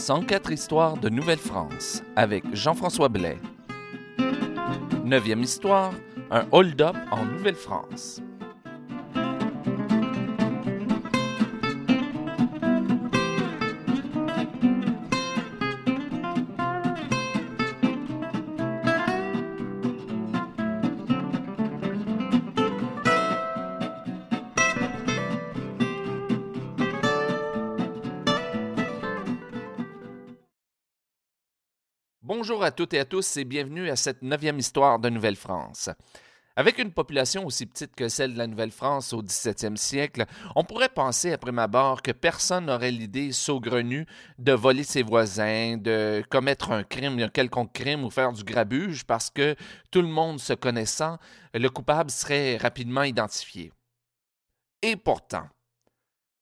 104 histoires de Nouvelle-France avec Jean-François Blais. Neuvième histoire, un hold-up en Nouvelle-France. Bonjour à toutes et à tous et bienvenue à cette neuvième histoire de Nouvelle-France. Avec une population aussi petite que celle de la Nouvelle-France au 17e siècle, on pourrait penser à prime abord que personne n'aurait l'idée saugrenue de voler ses voisins, de commettre un crime, un quelconque crime ou faire du grabuge parce que tout le monde se connaissant, le coupable serait rapidement identifié. Et pourtant,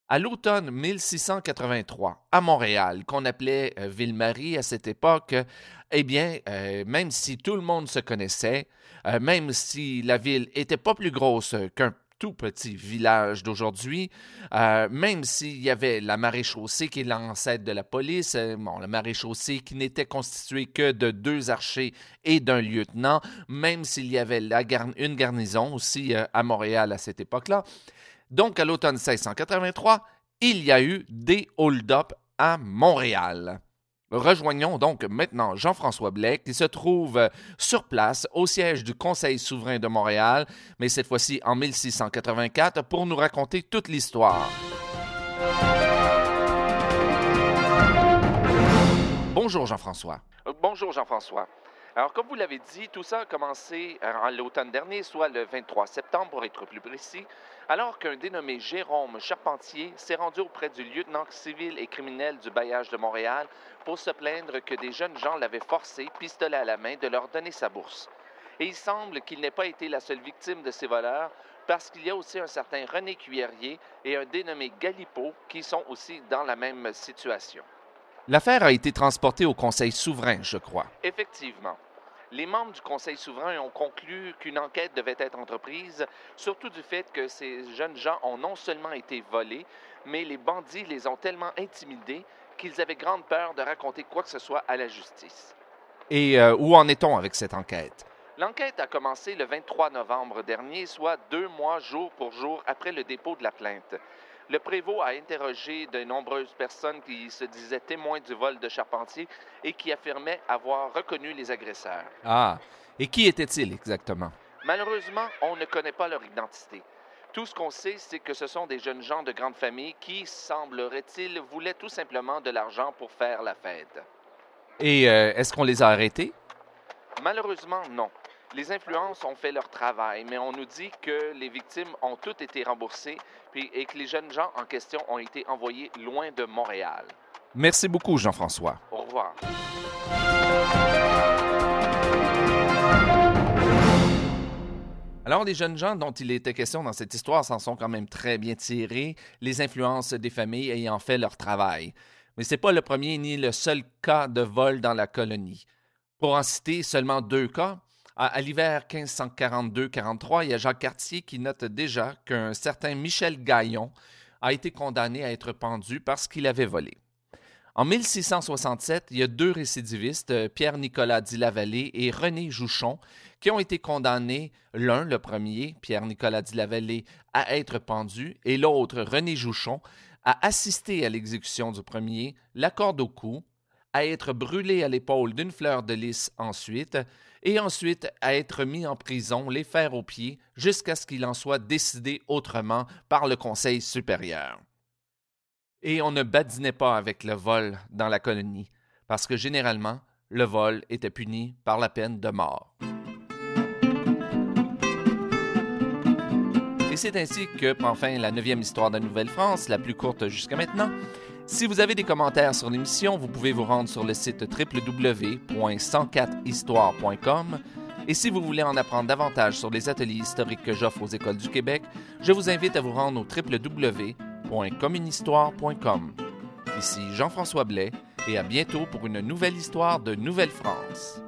à l'automne 1683, à Montréal, qu'on appelait euh, Ville-Marie à cette époque, eh bien, euh, même si tout le monde se connaissait, euh, même si la ville était pas plus grosse qu'un tout petit village d'aujourd'hui, même s'il y avait la maréchaussée qui est l'ancêtre de la police, bon, la maréchaussée qui n'était constituée que de deux archers et d'un lieutenant, même s'il y avait une garnison aussi à Montréal à cette époque-là, donc, à l'automne 1683, il y a eu des hold-up à Montréal. Rejoignons donc maintenant Jean-François Blais qui se trouve sur place au siège du Conseil souverain de Montréal, mais cette fois-ci en 1684 pour nous raconter toute l'histoire. Bonjour Jean-François. Euh, bonjour Jean-François. Alors, comme vous l'avez dit, tout ça a commencé euh, en l'automne dernier, soit le 23 septembre pour être plus précis, alors qu'un dénommé Jérôme Charpentier s'est rendu auprès du lieutenant civil et criminel du bailliage de Montréal pour se plaindre que des jeunes gens l'avaient forcé, pistolet à la main, de leur donner sa bourse. Et il semble qu'il n'ait pas été la seule victime de ces voleurs, parce qu'il y a aussi un certain René Cuillerier et un dénommé Galipo qui sont aussi dans la même situation. L'affaire a été transportée au Conseil souverain, je crois. Effectivement les membres du Conseil souverain ont conclu qu'une enquête devait être entreprise, surtout du fait que ces jeunes gens ont non seulement été volés, mais les bandits les ont tellement intimidés qu'ils avaient grande peur de raconter quoi que ce soit à la justice. Et euh, où en est-on avec cette enquête? L'enquête a commencé le 23 novembre dernier, soit deux mois jour pour jour après le dépôt de la plainte. Le prévôt a interrogé de nombreuses personnes qui se disaient témoins du vol de Charpentier et qui affirmaient avoir reconnu les agresseurs. Ah, et qui étaient-ils exactement? Malheureusement, on ne connaît pas leur identité. Tout ce qu'on sait, c'est que ce sont des jeunes gens de grande famille qui, semblerait-il, voulaient tout simplement de l'argent pour faire la fête. Et euh, est-ce qu'on les a arrêtés? Malheureusement, non. Les influences ont fait leur travail, mais on nous dit que les victimes ont toutes été remboursées et que les jeunes gens en question ont été envoyés loin de Montréal. Merci beaucoup, Jean-François. Au revoir. Alors, les jeunes gens dont il était question dans cette histoire s'en sont quand même très bien tirés, les influences des familles ayant fait leur travail. Mais ce n'est pas le premier ni le seul cas de vol dans la colonie. Pour en citer seulement deux cas, à, l'hiver 1542-43, il y a Jacques Cartier qui note déjà qu'un certain Michel Gaillon a été condamné à être pendu parce qu'il avait volé. En 1667, il y a deux récidivistes, euh, Pierre-Nicolas Dillavallée et René Jouchon, qui ont été condamnés, l'un, le premier, Pierre-Nicolas Dillavallée, à être pendu, et l'autre, René Jouchon, à assister à l'exécution du premier, la corde au cou, à être brûlé à l'épaule d'une fleur de lys ensuite, et ensuite à être mis en prison, les fers aux pieds, jusqu'à ce qu'il en soit décidé autrement par le Conseil supérieur. Et on ne badinait pas avec le vol dans la colonie, parce que généralement, le vol était puni par la peine de mort. Et c'est ainsi que prend fin la neuvième histoire de Nouvelle-France, la plus courte jusqu'à maintenant. Si vous avez des commentaires sur l'émission, vous pouvez vous rendre sur le site www.104histoire.com. Et si vous voulez en apprendre davantage sur les ateliers historiques que j'offre aux écoles du Québec, je vous invite à vous rendre au www.communhistoire.com. Ici Jean-François Blais et à bientôt pour une nouvelle histoire de Nouvelle-France.